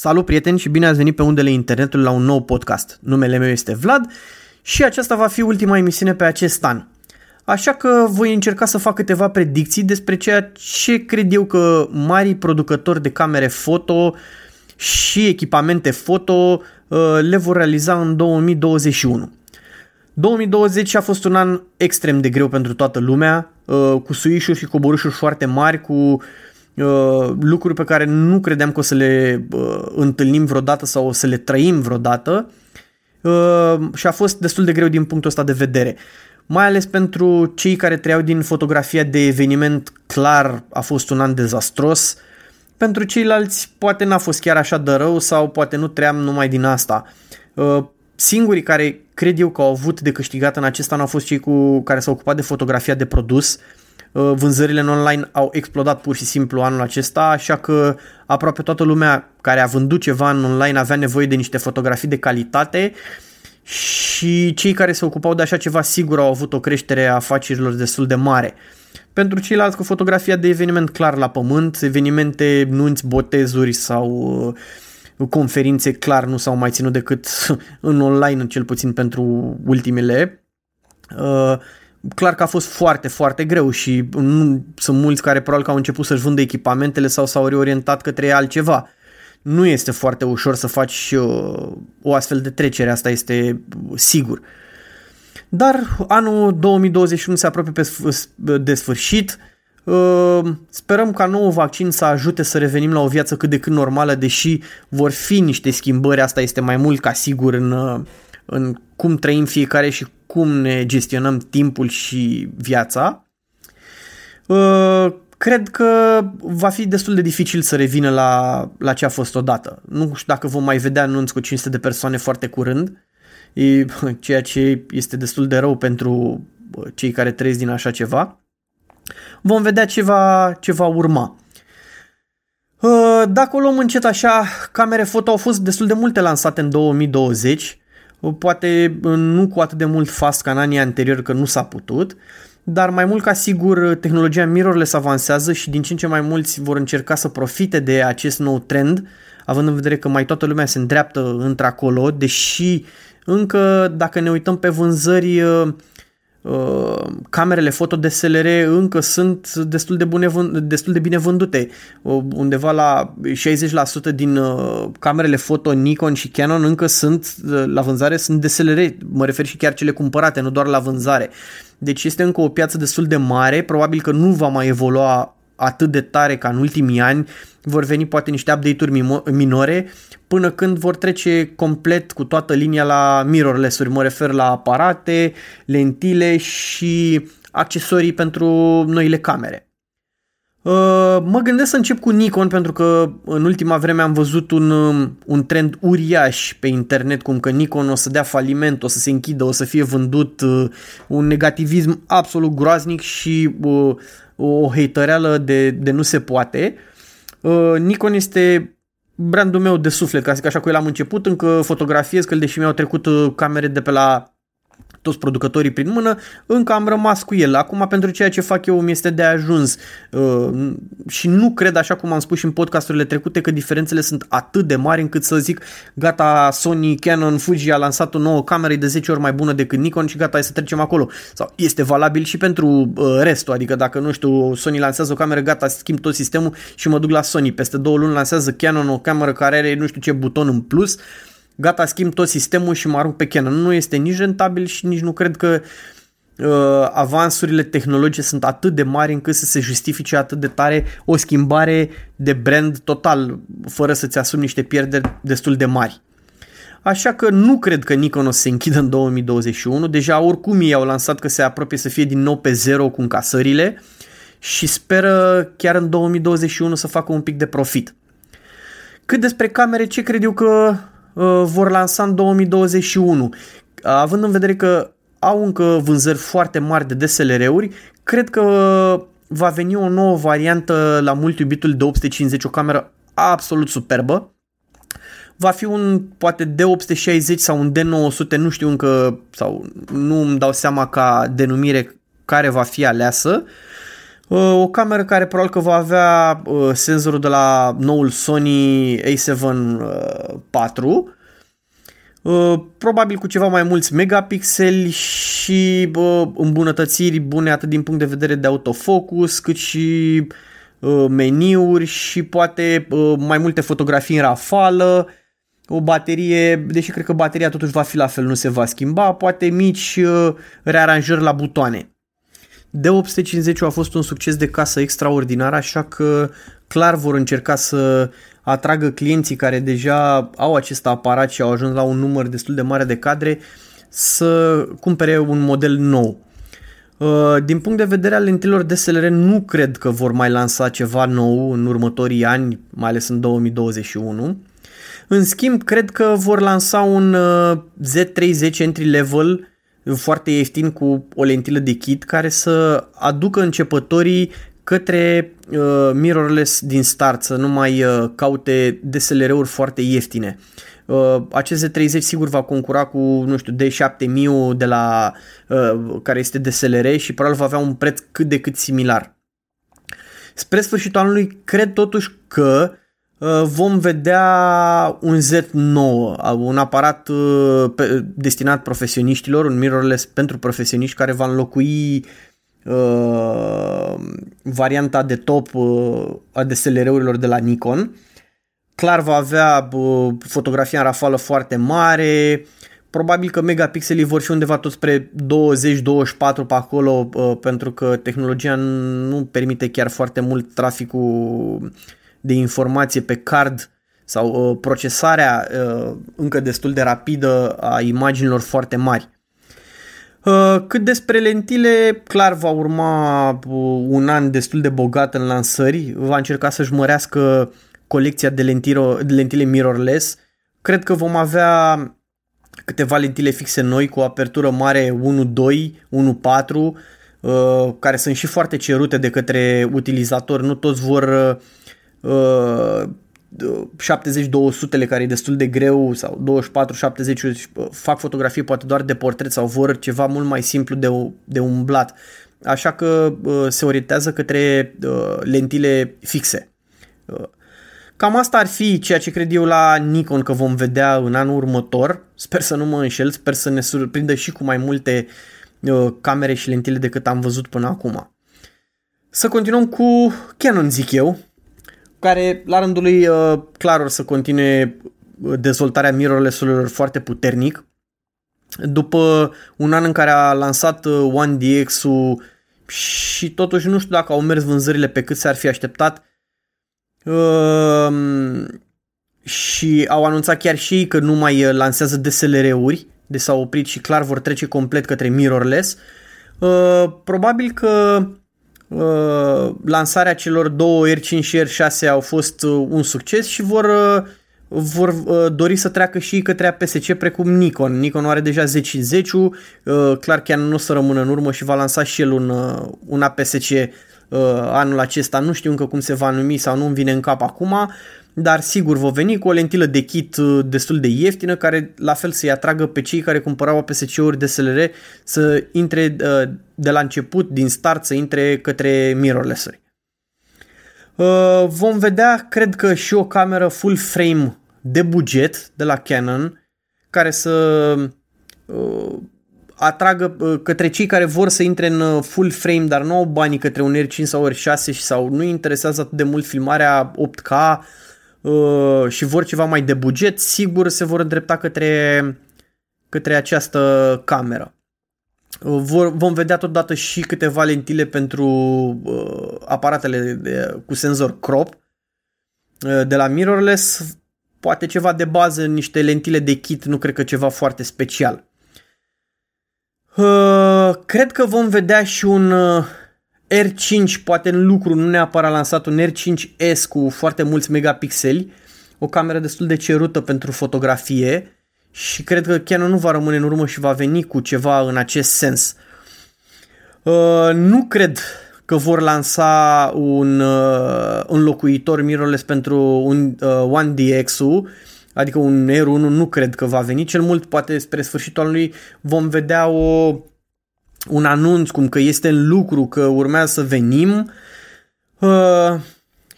Salut prieteni și bine ați venit pe undele internetului la un nou podcast. Numele meu este Vlad și aceasta va fi ultima emisiune pe acest an. Așa că voi încerca să fac câteva predicții despre ceea ce cred eu că mari producători de camere foto și echipamente foto uh, le vor realiza în 2021. 2020 a fost un an extrem de greu pentru toată lumea, uh, cu suișuri și coborâșuri foarte mari, cu Uh, lucruri pe care nu credeam că o să le uh, întâlnim vreodată sau o să le trăim vreodată uh, și a fost destul de greu din punctul ăsta de vedere. Mai ales pentru cei care trăiau din fotografia de eveniment, clar a fost un an dezastros. Pentru ceilalți poate n-a fost chiar așa de rău sau poate nu trăiam numai din asta. Singurii care cred eu că au avut de câștigat în acest an au fost cei cu care s-au ocupat de fotografia de produs, Uh, vânzările în online au explodat pur și simplu anul acesta, așa că aproape toată lumea care a vândut ceva în online avea nevoie de niște fotografii de calitate și cei care se ocupau de așa ceva sigur au avut o creștere a afacerilor destul de mare. Pentru ceilalți cu fotografia de eveniment clar la pământ, evenimente, nunți, botezuri sau uh, conferințe clar nu s-au mai ținut decât în online, cel puțin pentru ultimele. Uh, clar că a fost foarte, foarte greu și nu, sunt mulți care probabil că au început să-și vândă echipamentele sau s-au reorientat către altceva. Nu este foarte ușor să faci uh, o astfel de trecere, asta este sigur. Dar anul 2021 se apropie pe de sfârșit. Uh, sperăm ca nou vaccin să ajute să revenim la o viață cât de cât normală, deși vor fi niște schimbări, asta este mai mult ca sigur în, uh, în cum trăim fiecare și cum ne gestionăm timpul și viața, uh, cred că va fi destul de dificil să revină la, la ce a fost odată. Nu știu dacă vom mai vedea anunți cu 500 de persoane foarte curând, e, ceea ce este destul de rău pentru cei care trăiesc din așa ceva. Vom vedea ce va, ce va urma. Uh, dacă o luăm încet așa, camere foto au fost destul de multe lansate în 2020 poate nu cu atât de mult fast ca în anii anteriori că nu s-a putut, dar mai mult ca sigur tehnologia mirrorless avansează și din ce în ce mai mulți vor încerca să profite de acest nou trend, având în vedere că mai toată lumea se îndreaptă într-acolo, deși încă dacă ne uităm pe vânzări Uh, camerele foto DSLR încă sunt destul de, bune, destul de bine vândute. Uh, undeva la 60% din uh, camerele foto Nikon și Canon încă sunt la vânzare, sunt DSLR. Mă refer și chiar cele cumpărate, nu doar la vânzare. Deci este încă o piață destul de mare, probabil că nu va mai evolua atât de tare ca în ultimii ani, vor veni poate niște update-uri minore până când vor trece complet cu toată linia la mirrorless-uri. Mă refer la aparate, lentile și accesorii pentru noile camere. Uh, mă gândesc să încep cu Nikon pentru că în ultima vreme am văzut un, um, un trend uriaș pe internet cum că Nikon o să dea faliment, o să se închidă, o să fie vândut uh, un negativism absolut groaznic și uh, o hatereală de, de nu se poate. Nikon este brandul meu de suflet, ca să zic așa, cu el am început, încă fotografiez, că deși mi-au trecut camere de pe la toți producătorii prin mână, încă am rămas cu el. Acum pentru ceea ce fac eu mi este de ajuns uh, și nu cred, așa cum am spus și în podcasturile trecute, că diferențele sunt atât de mari încât să zic gata, Sony, Canon, Fuji a lansat o nouă cameră de 10 ori mai bună decât Nikon și gata, hai să trecem acolo. Sau este valabil și pentru uh, restul, adică dacă nu știu, Sony lansează o cameră, gata, schimb tot sistemul și mă duc la Sony. Peste două luni lansează Canon o cameră care are nu știu ce buton în plus gata, schimb tot sistemul și mă arunc pe Canon. Nu este nici rentabil și nici nu cred că uh, avansurile tehnologice sunt atât de mari încât să se justifice atât de tare o schimbare de brand total, fără să-ți asumi niște pierderi destul de mari. Așa că nu cred că Nikon o să se închidă în 2021. Deja oricum ei au lansat că se apropie să fie din nou pe zero cu încasările și speră chiar în 2021 să facă un pic de profit. Cât despre camere, ce cred eu că Uh, vor lansa în 2021. Având în vedere că au încă vânzări foarte mari de DSLR-uri, cred că va veni o nouă variantă la mult iubitul de 850, o cameră absolut superbă. Va fi un poate D860 sau un D900, nu știu încă sau nu îmi dau seama ca denumire care va fi aleasă. Uh, o cameră care probabil că va avea uh, senzorul de la noul Sony A7 IV, probabil cu ceva mai mulți megapixeli și îmbunătățiri bune atât din punct de vedere de autofocus cât și meniuri și poate mai multe fotografii în rafală, o baterie, deși cred că bateria totuși va fi la fel, nu se va schimba, poate mici rearanjări la butoane. D850 a fost un succes de casă extraordinar, așa că clar vor încerca să atragă clienții care deja au acest aparat și au ajuns la un număr destul de mare de cadre să cumpere un model nou. Uh, din punct de vedere al lentilor DSLR nu cred că vor mai lansa ceva nou în următorii ani, mai ales în 2021. În schimb, cred că vor lansa un uh, Z30 entry level foarte ieftin cu o lentilă de kit care să aducă începătorii către uh, mirrorless din start, să nu mai uh, caute DSLR-uri foarte ieftine. Uh, acest Z30 sigur va concura cu, nu știu, D7000 de la, uh, care este DSLR și probabil va avea un preț cât de cât similar. Spre sfârșitul anului, cred totuși că Uh, vom vedea un Z9, un aparat uh, destinat profesioniștilor, un mirrorless pentru profesioniști care va înlocui uh, varianta de top uh, a DSLR-urilor de la Nikon. Clar va avea uh, fotografia în rafală foarte mare, probabil că megapixelii vor fi undeva tot spre 20-24 pe acolo uh, pentru că tehnologia nu permite chiar foarte mult traficul de informație pe card sau uh, procesarea uh, încă destul de rapidă a imaginilor foarte mari. Uh, cât despre lentile, clar va urma uh, un an destul de bogat în lansări, va încerca să-și mărească colecția de, lentiro, de lentile mirrorless. Cred că vom avea câteva lentile fixe noi cu o apertură mare 1.2, 1.4, uh, care sunt și foarte cerute de către utilizatori. Nu toți vor uh, 70-200 care e destul de greu sau 24-70 fac fotografie poate doar de portret sau vor ceva mult mai simplu de, de umblat. Așa că se orientează către lentile fixe. Cam asta ar fi ceea ce cred eu la Nikon că vom vedea în anul următor. Sper să nu mă înșel, sper să ne surprindă și cu mai multe camere și lentile decât am văzut până acum. Să continuăm cu Canon, zic eu care la rândul lui uh, clar o să continue uh, dezvoltarea mirrorless-urilor foarte puternic. După un an în care a lansat uh, One DX-ul și totuși nu știu dacă au mers vânzările pe cât s-ar fi așteptat uh, și au anunțat chiar și ei că nu mai uh, lansează DSLR-uri, deci s-au oprit și clar vor trece complet către mirrorless. Uh, probabil că Uh, lansarea celor două R5 și R6 au fost uh, un succes și vor, uh, vor dori să treacă și către APS-C precum Nikon. Nikon are deja 10 10 clar chiar nu o să rămână în urmă și va lansa și el un, un APS-C anul acesta. Nu știu încă cum se va numi sau nu-mi vine în cap acum, dar sigur vor veni cu o lentilă de kit uh, destul de ieftină care la fel să-i atragă pe cei care cumpărau APS-C-uri DSLR să intre uh, de la început, din start, să intre către mirrorless-uri. Uh, vom vedea, cred că și o cameră full frame de buget de la Canon care să atragă către cei care vor să intre în full frame, dar nu au banii către un R5 sau R6 sau nu interesează atât de mult filmarea 8K Uh, și vor ceva mai de buget, sigur se vor îndrepta către, către această cameră. Uh, vor, vom vedea totodată și câteva lentile pentru uh, aparatele de, cu senzor crop uh, de la mirrorless, poate ceva de bază, niște lentile de kit, nu cred că ceva foarte special. Uh, cred că vom vedea și un uh, R5 poate în lucru, nu neapărat lansat un R5S cu foarte mulți megapixeli, o cameră destul de cerută pentru fotografie și cred că Canon nu va rămâne în urmă și va veni cu ceva în acest sens. Uh, nu cred că vor lansa un uh, înlocuitor mirrorless pentru un uh, One DX-ul, adică un R1 nu cred că va veni, cel mult poate spre sfârșitul anului vom vedea o un anunț cum că este în lucru, că urmează să venim. Uh,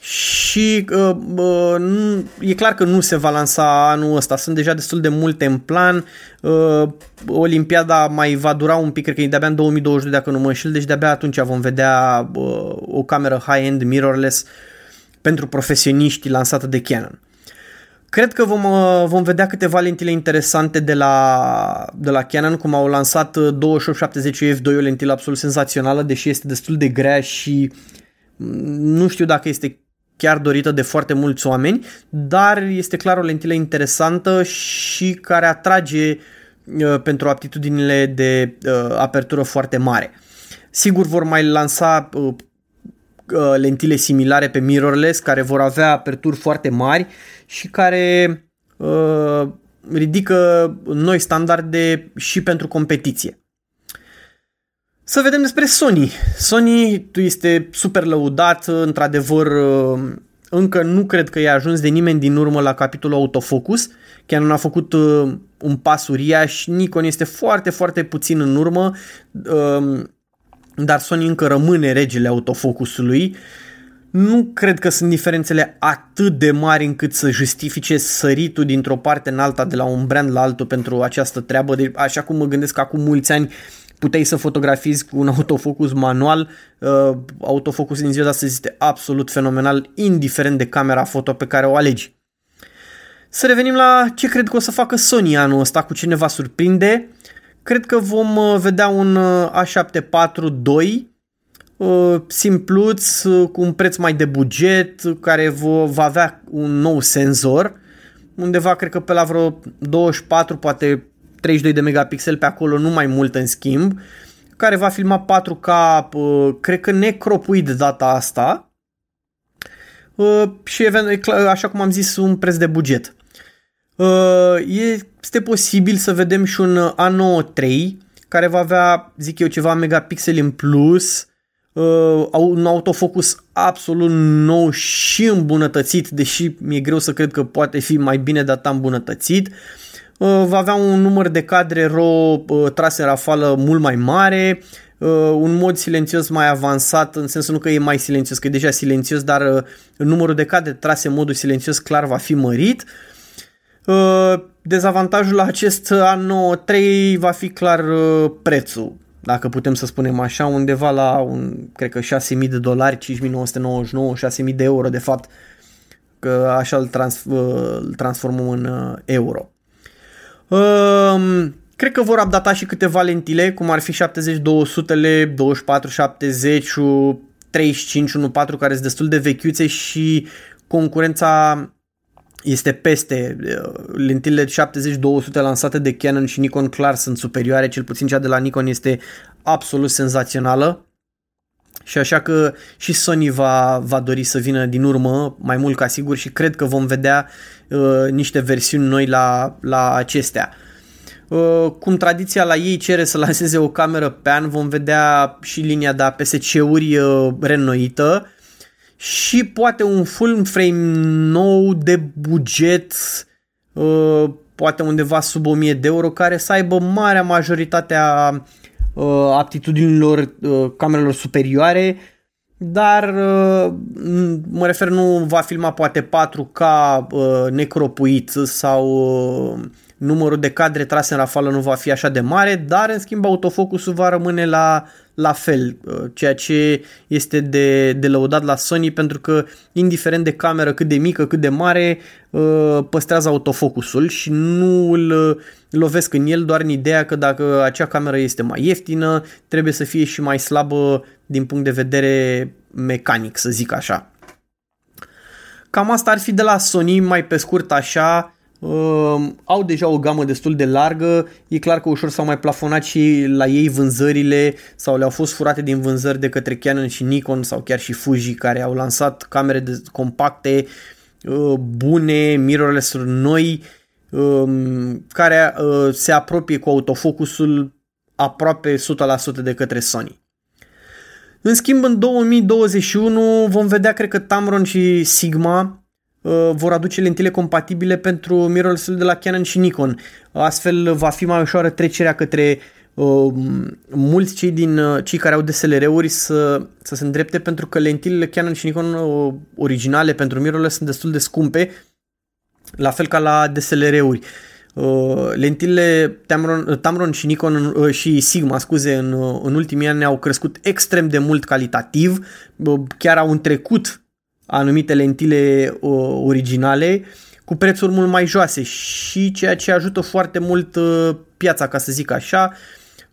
și uh, uh, e clar că nu se va lansa anul ăsta, sunt deja destul de multe în plan, uh, Olimpiada mai va dura un pic, cred că e de-abia în 2022 dacă nu mă înșel, deci de-abia atunci vom vedea uh, o cameră high-end mirrorless pentru profesioniști lansată de Canon. Cred că vom, uh, vom vedea câteva lentile interesante de la, de la Canon, cum au lansat 2870 uh, f2, o lentilă absolut senzațională, deși este destul de grea și mm, nu știu dacă este chiar dorită de foarte mulți oameni, dar este clar o lentilă interesantă și care atrage uh, pentru aptitudinile de uh, apertură foarte mare. Sigur vor mai lansa uh, uh, lentile similare pe mirrorless care vor avea aperturi foarte mari și care uh, ridică noi standarde și pentru competiție. Să vedem despre Sony. Sony este super lăudat, într-adevăr încă nu cred că i-a ajuns de nimeni din urmă la capitolul autofocus. Chiar nu a făcut uh, un pas uriaș, Nikon este foarte, foarte puțin în urmă, uh, dar Sony încă rămâne regele autofocusului. Nu cred că sunt diferențele atât de mari încât să justifice săritul dintr-o parte în alta de la un brand la altul pentru această treabă. Deci, așa cum mă gândesc că acum mulți ani puteai să fotografiezi cu un autofocus manual. Uh, autofocusul din ziua de astăzi este absolut fenomenal, indiferent de camera foto pe care o alegi. Să revenim la ce cred că o să facă Sony anul ăsta, cu ce ne va surprinde. Cred că vom uh, vedea un uh, A7 IV 2 uh, simpluț, cu un preț mai de buget, care va avea un nou senzor, undeva cred că pe la vreo 24, poate 32 de megapixel pe acolo, nu mai mult în schimb, care va filma 4K, cred că necropuit de data asta și așa cum am zis un preț de buget. Este posibil să vedem și un A9 III care va avea, zic eu, ceva megapixeli în plus, un autofocus absolut nou și îmbunătățit, deși mi-e greu să cred că poate fi mai bine data îmbunătățit. Uh, va avea un număr de cadre RAW uh, trase în rafală mult mai mare, uh, un mod silențios mai avansat, în sensul nu că e mai silențios, că e deja silențios, dar numărul de cadre trase în modul silențios clar va fi mărit. Dezavantajul la acest an 3 va fi clar prețul, dacă putem să spunem așa, undeva la un, cred că 6.000 de dolari, 5.999, 6.000 de euro de fapt, că așa îl, trans, îl transformăm în euro. Um, cred că vor updata și câteva lentile, cum ar fi 70-200-le, 24-70, 35 1.4 care sunt destul de vechiuțe și concurența este peste. Lentilele 70-200 lansate de Canon și Nikon clar sunt superioare, cel puțin cea de la Nikon este absolut senzațională. Și așa că și Sony va, va dori să vină din urmă, mai mult ca sigur, și cred că vom vedea uh, niște versiuni noi la, la acestea. Uh, cum tradiția la ei cere să lanseze o cameră pe an, vom vedea și linia de APS-C-uri uh, reînnoită și poate un full frame nou de buget, uh, poate undeva sub 1000 de euro, care să aibă marea majoritate a uh, aptitudinilor uh, camerelor superioare, dar uh, mă refer nu va filma poate 4K uh, necropuit sau uh, numărul de cadre trase în rafală nu va fi așa de mare, dar în schimb autofocusul va rămâne la, la fel, uh, ceea ce este de, de lăudat la Sony pentru că indiferent de cameră cât de mică, cât de mare, uh, păstrează autofocusul și nu îl uh, lovesc în el doar în ideea că dacă acea cameră este mai ieftină, trebuie să fie și mai slabă din punct de vedere mecanic, să zic așa. Cam asta ar fi de la Sony, mai pe scurt așa, Uh, au deja o gamă destul de largă, e clar că ușor s-au mai plafonat și la ei vânzările sau le-au fost furate din vânzări de către Canon și Nikon sau chiar și Fuji care au lansat camere de compacte uh, bune, mirrorless noi uh, care uh, se apropie cu autofocusul aproape 100% de către Sony. În schimb, în 2021 vom vedea, cred că Tamron și Sigma Uh, vor aduce lentile compatibile pentru mirrorless de la Canon și Nikon. Astfel va fi mai ușoară trecerea către uh, mulți cei din uh, cei care au DSLR-uri să, să se îndrepte pentru că lentilele Canon și Nikon uh, originale pentru mirrorless sunt destul de scumpe, la fel ca la DSLR-uri. Uh, lentilele Tamron, Tamron și Nikon uh, și Sigma, scuze, în, uh, în ultimii ani au crescut extrem de mult calitativ, uh, chiar au întrecut anumite lentile uh, originale cu prețuri mult mai joase și ceea ce ajută foarte mult uh, piața, ca să zic așa.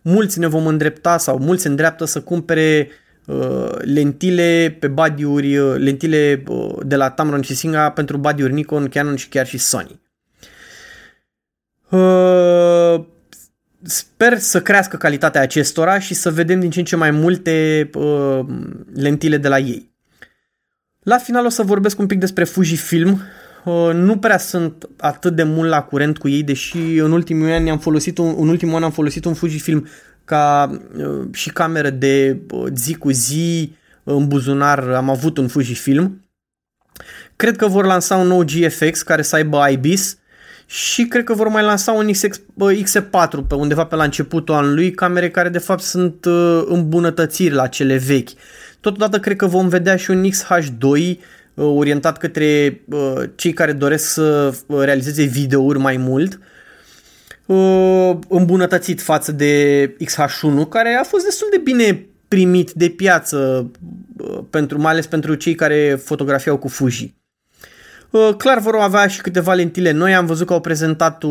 Mulți ne vom îndrepta sau mulți se îndreaptă să cumpere uh, lentile pe badiuri, uh, lentile uh, de la Tamron și Singa pentru badiuri Nikon, Canon și chiar și Sony. Uh, sper să crească calitatea acestora și să vedem din ce în ce mai multe uh, lentile de la ei. La final o să vorbesc un pic despre Fujifilm. Uh, nu prea sunt atât de mult la curent cu ei, deși în ultimul an am folosit un, în ultimul an am folosit un Fujifilm ca uh, și cameră de uh, zi cu zi în buzunar am avut un Fujifilm. Cred că vor lansa un nou GFX care să aibă IBIS și cred că vor mai lansa un XX, X4 pe undeva pe la începutul anului, camere care de fapt sunt îmbunătățiri la cele vechi. Totodată cred că vom vedea și un XH2 orientat către cei care doresc să realizeze videouri mai mult, îmbunătățit față de XH1, care a fost destul de bine primit de piață, pentru, mai ales pentru cei care fotografiau cu Fuji. Clar vor avea și câteva lentile noi, am văzut că au prezentat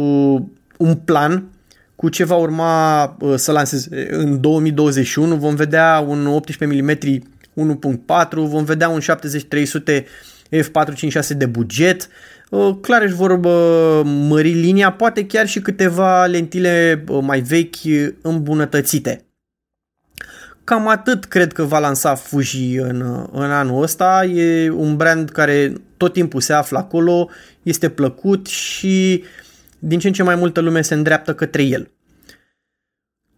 un plan cu ce va urma să lanseze în 2021. Vom vedea un 18 mm 1.4, vom vedea un 70-300 F456 de buget, clar își vor mări linia, poate chiar și câteva lentile mai vechi îmbunătățite. Cam atât cred că va lansa Fuji în, în anul ăsta. E un brand care tot timpul se află acolo, este plăcut și din ce în ce mai multă lume se îndreaptă către el.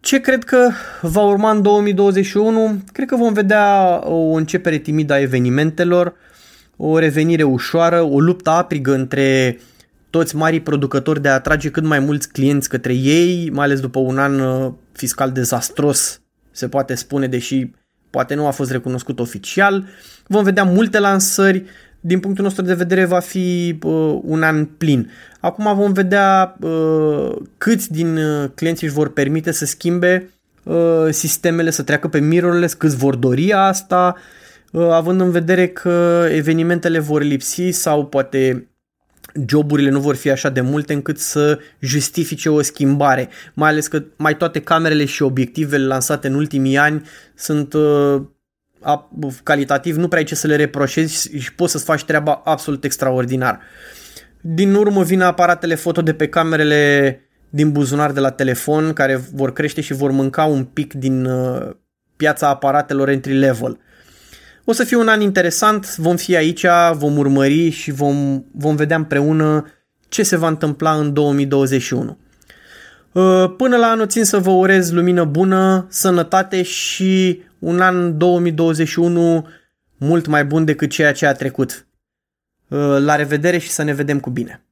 Ce cred că va urma în 2021? Cred că vom vedea o începere timidă a evenimentelor, o revenire ușoară, o luptă aprigă între toți marii producători de a atrage cât mai mulți clienți către ei, mai ales după un an uh, fiscal dezastros, se poate spune, deși poate nu a fost recunoscut oficial. Vom vedea multe lansări, din punctul nostru de vedere va fi uh, un an plin. Acum vom vedea uh, câți din uh, clienții își vor permite să schimbe uh, sistemele, să treacă pe mirrorless, câți vor dori asta, uh, având în vedere că evenimentele vor lipsi sau poate joburile nu vor fi așa de multe încât să justifice o schimbare, mai ales că mai toate camerele și obiectivele lansate în ultimii ani sunt uh, calitativ nu prea ai ce să le reproșezi și poți să-ți faci treaba absolut extraordinar. Din urmă vin aparatele foto de pe camerele din buzunar de la telefon care vor crește și vor mânca un pic din uh, piața aparatelor entry level. O să fie un an interesant, vom fi aici, vom urmări și vom, vom vedea împreună ce se va întâmpla în 2021. Uh, până la anul țin să vă urez lumină bună, sănătate și un an 2021 mult mai bun decât ceea ce a trecut. Uh, la revedere și să ne vedem cu bine!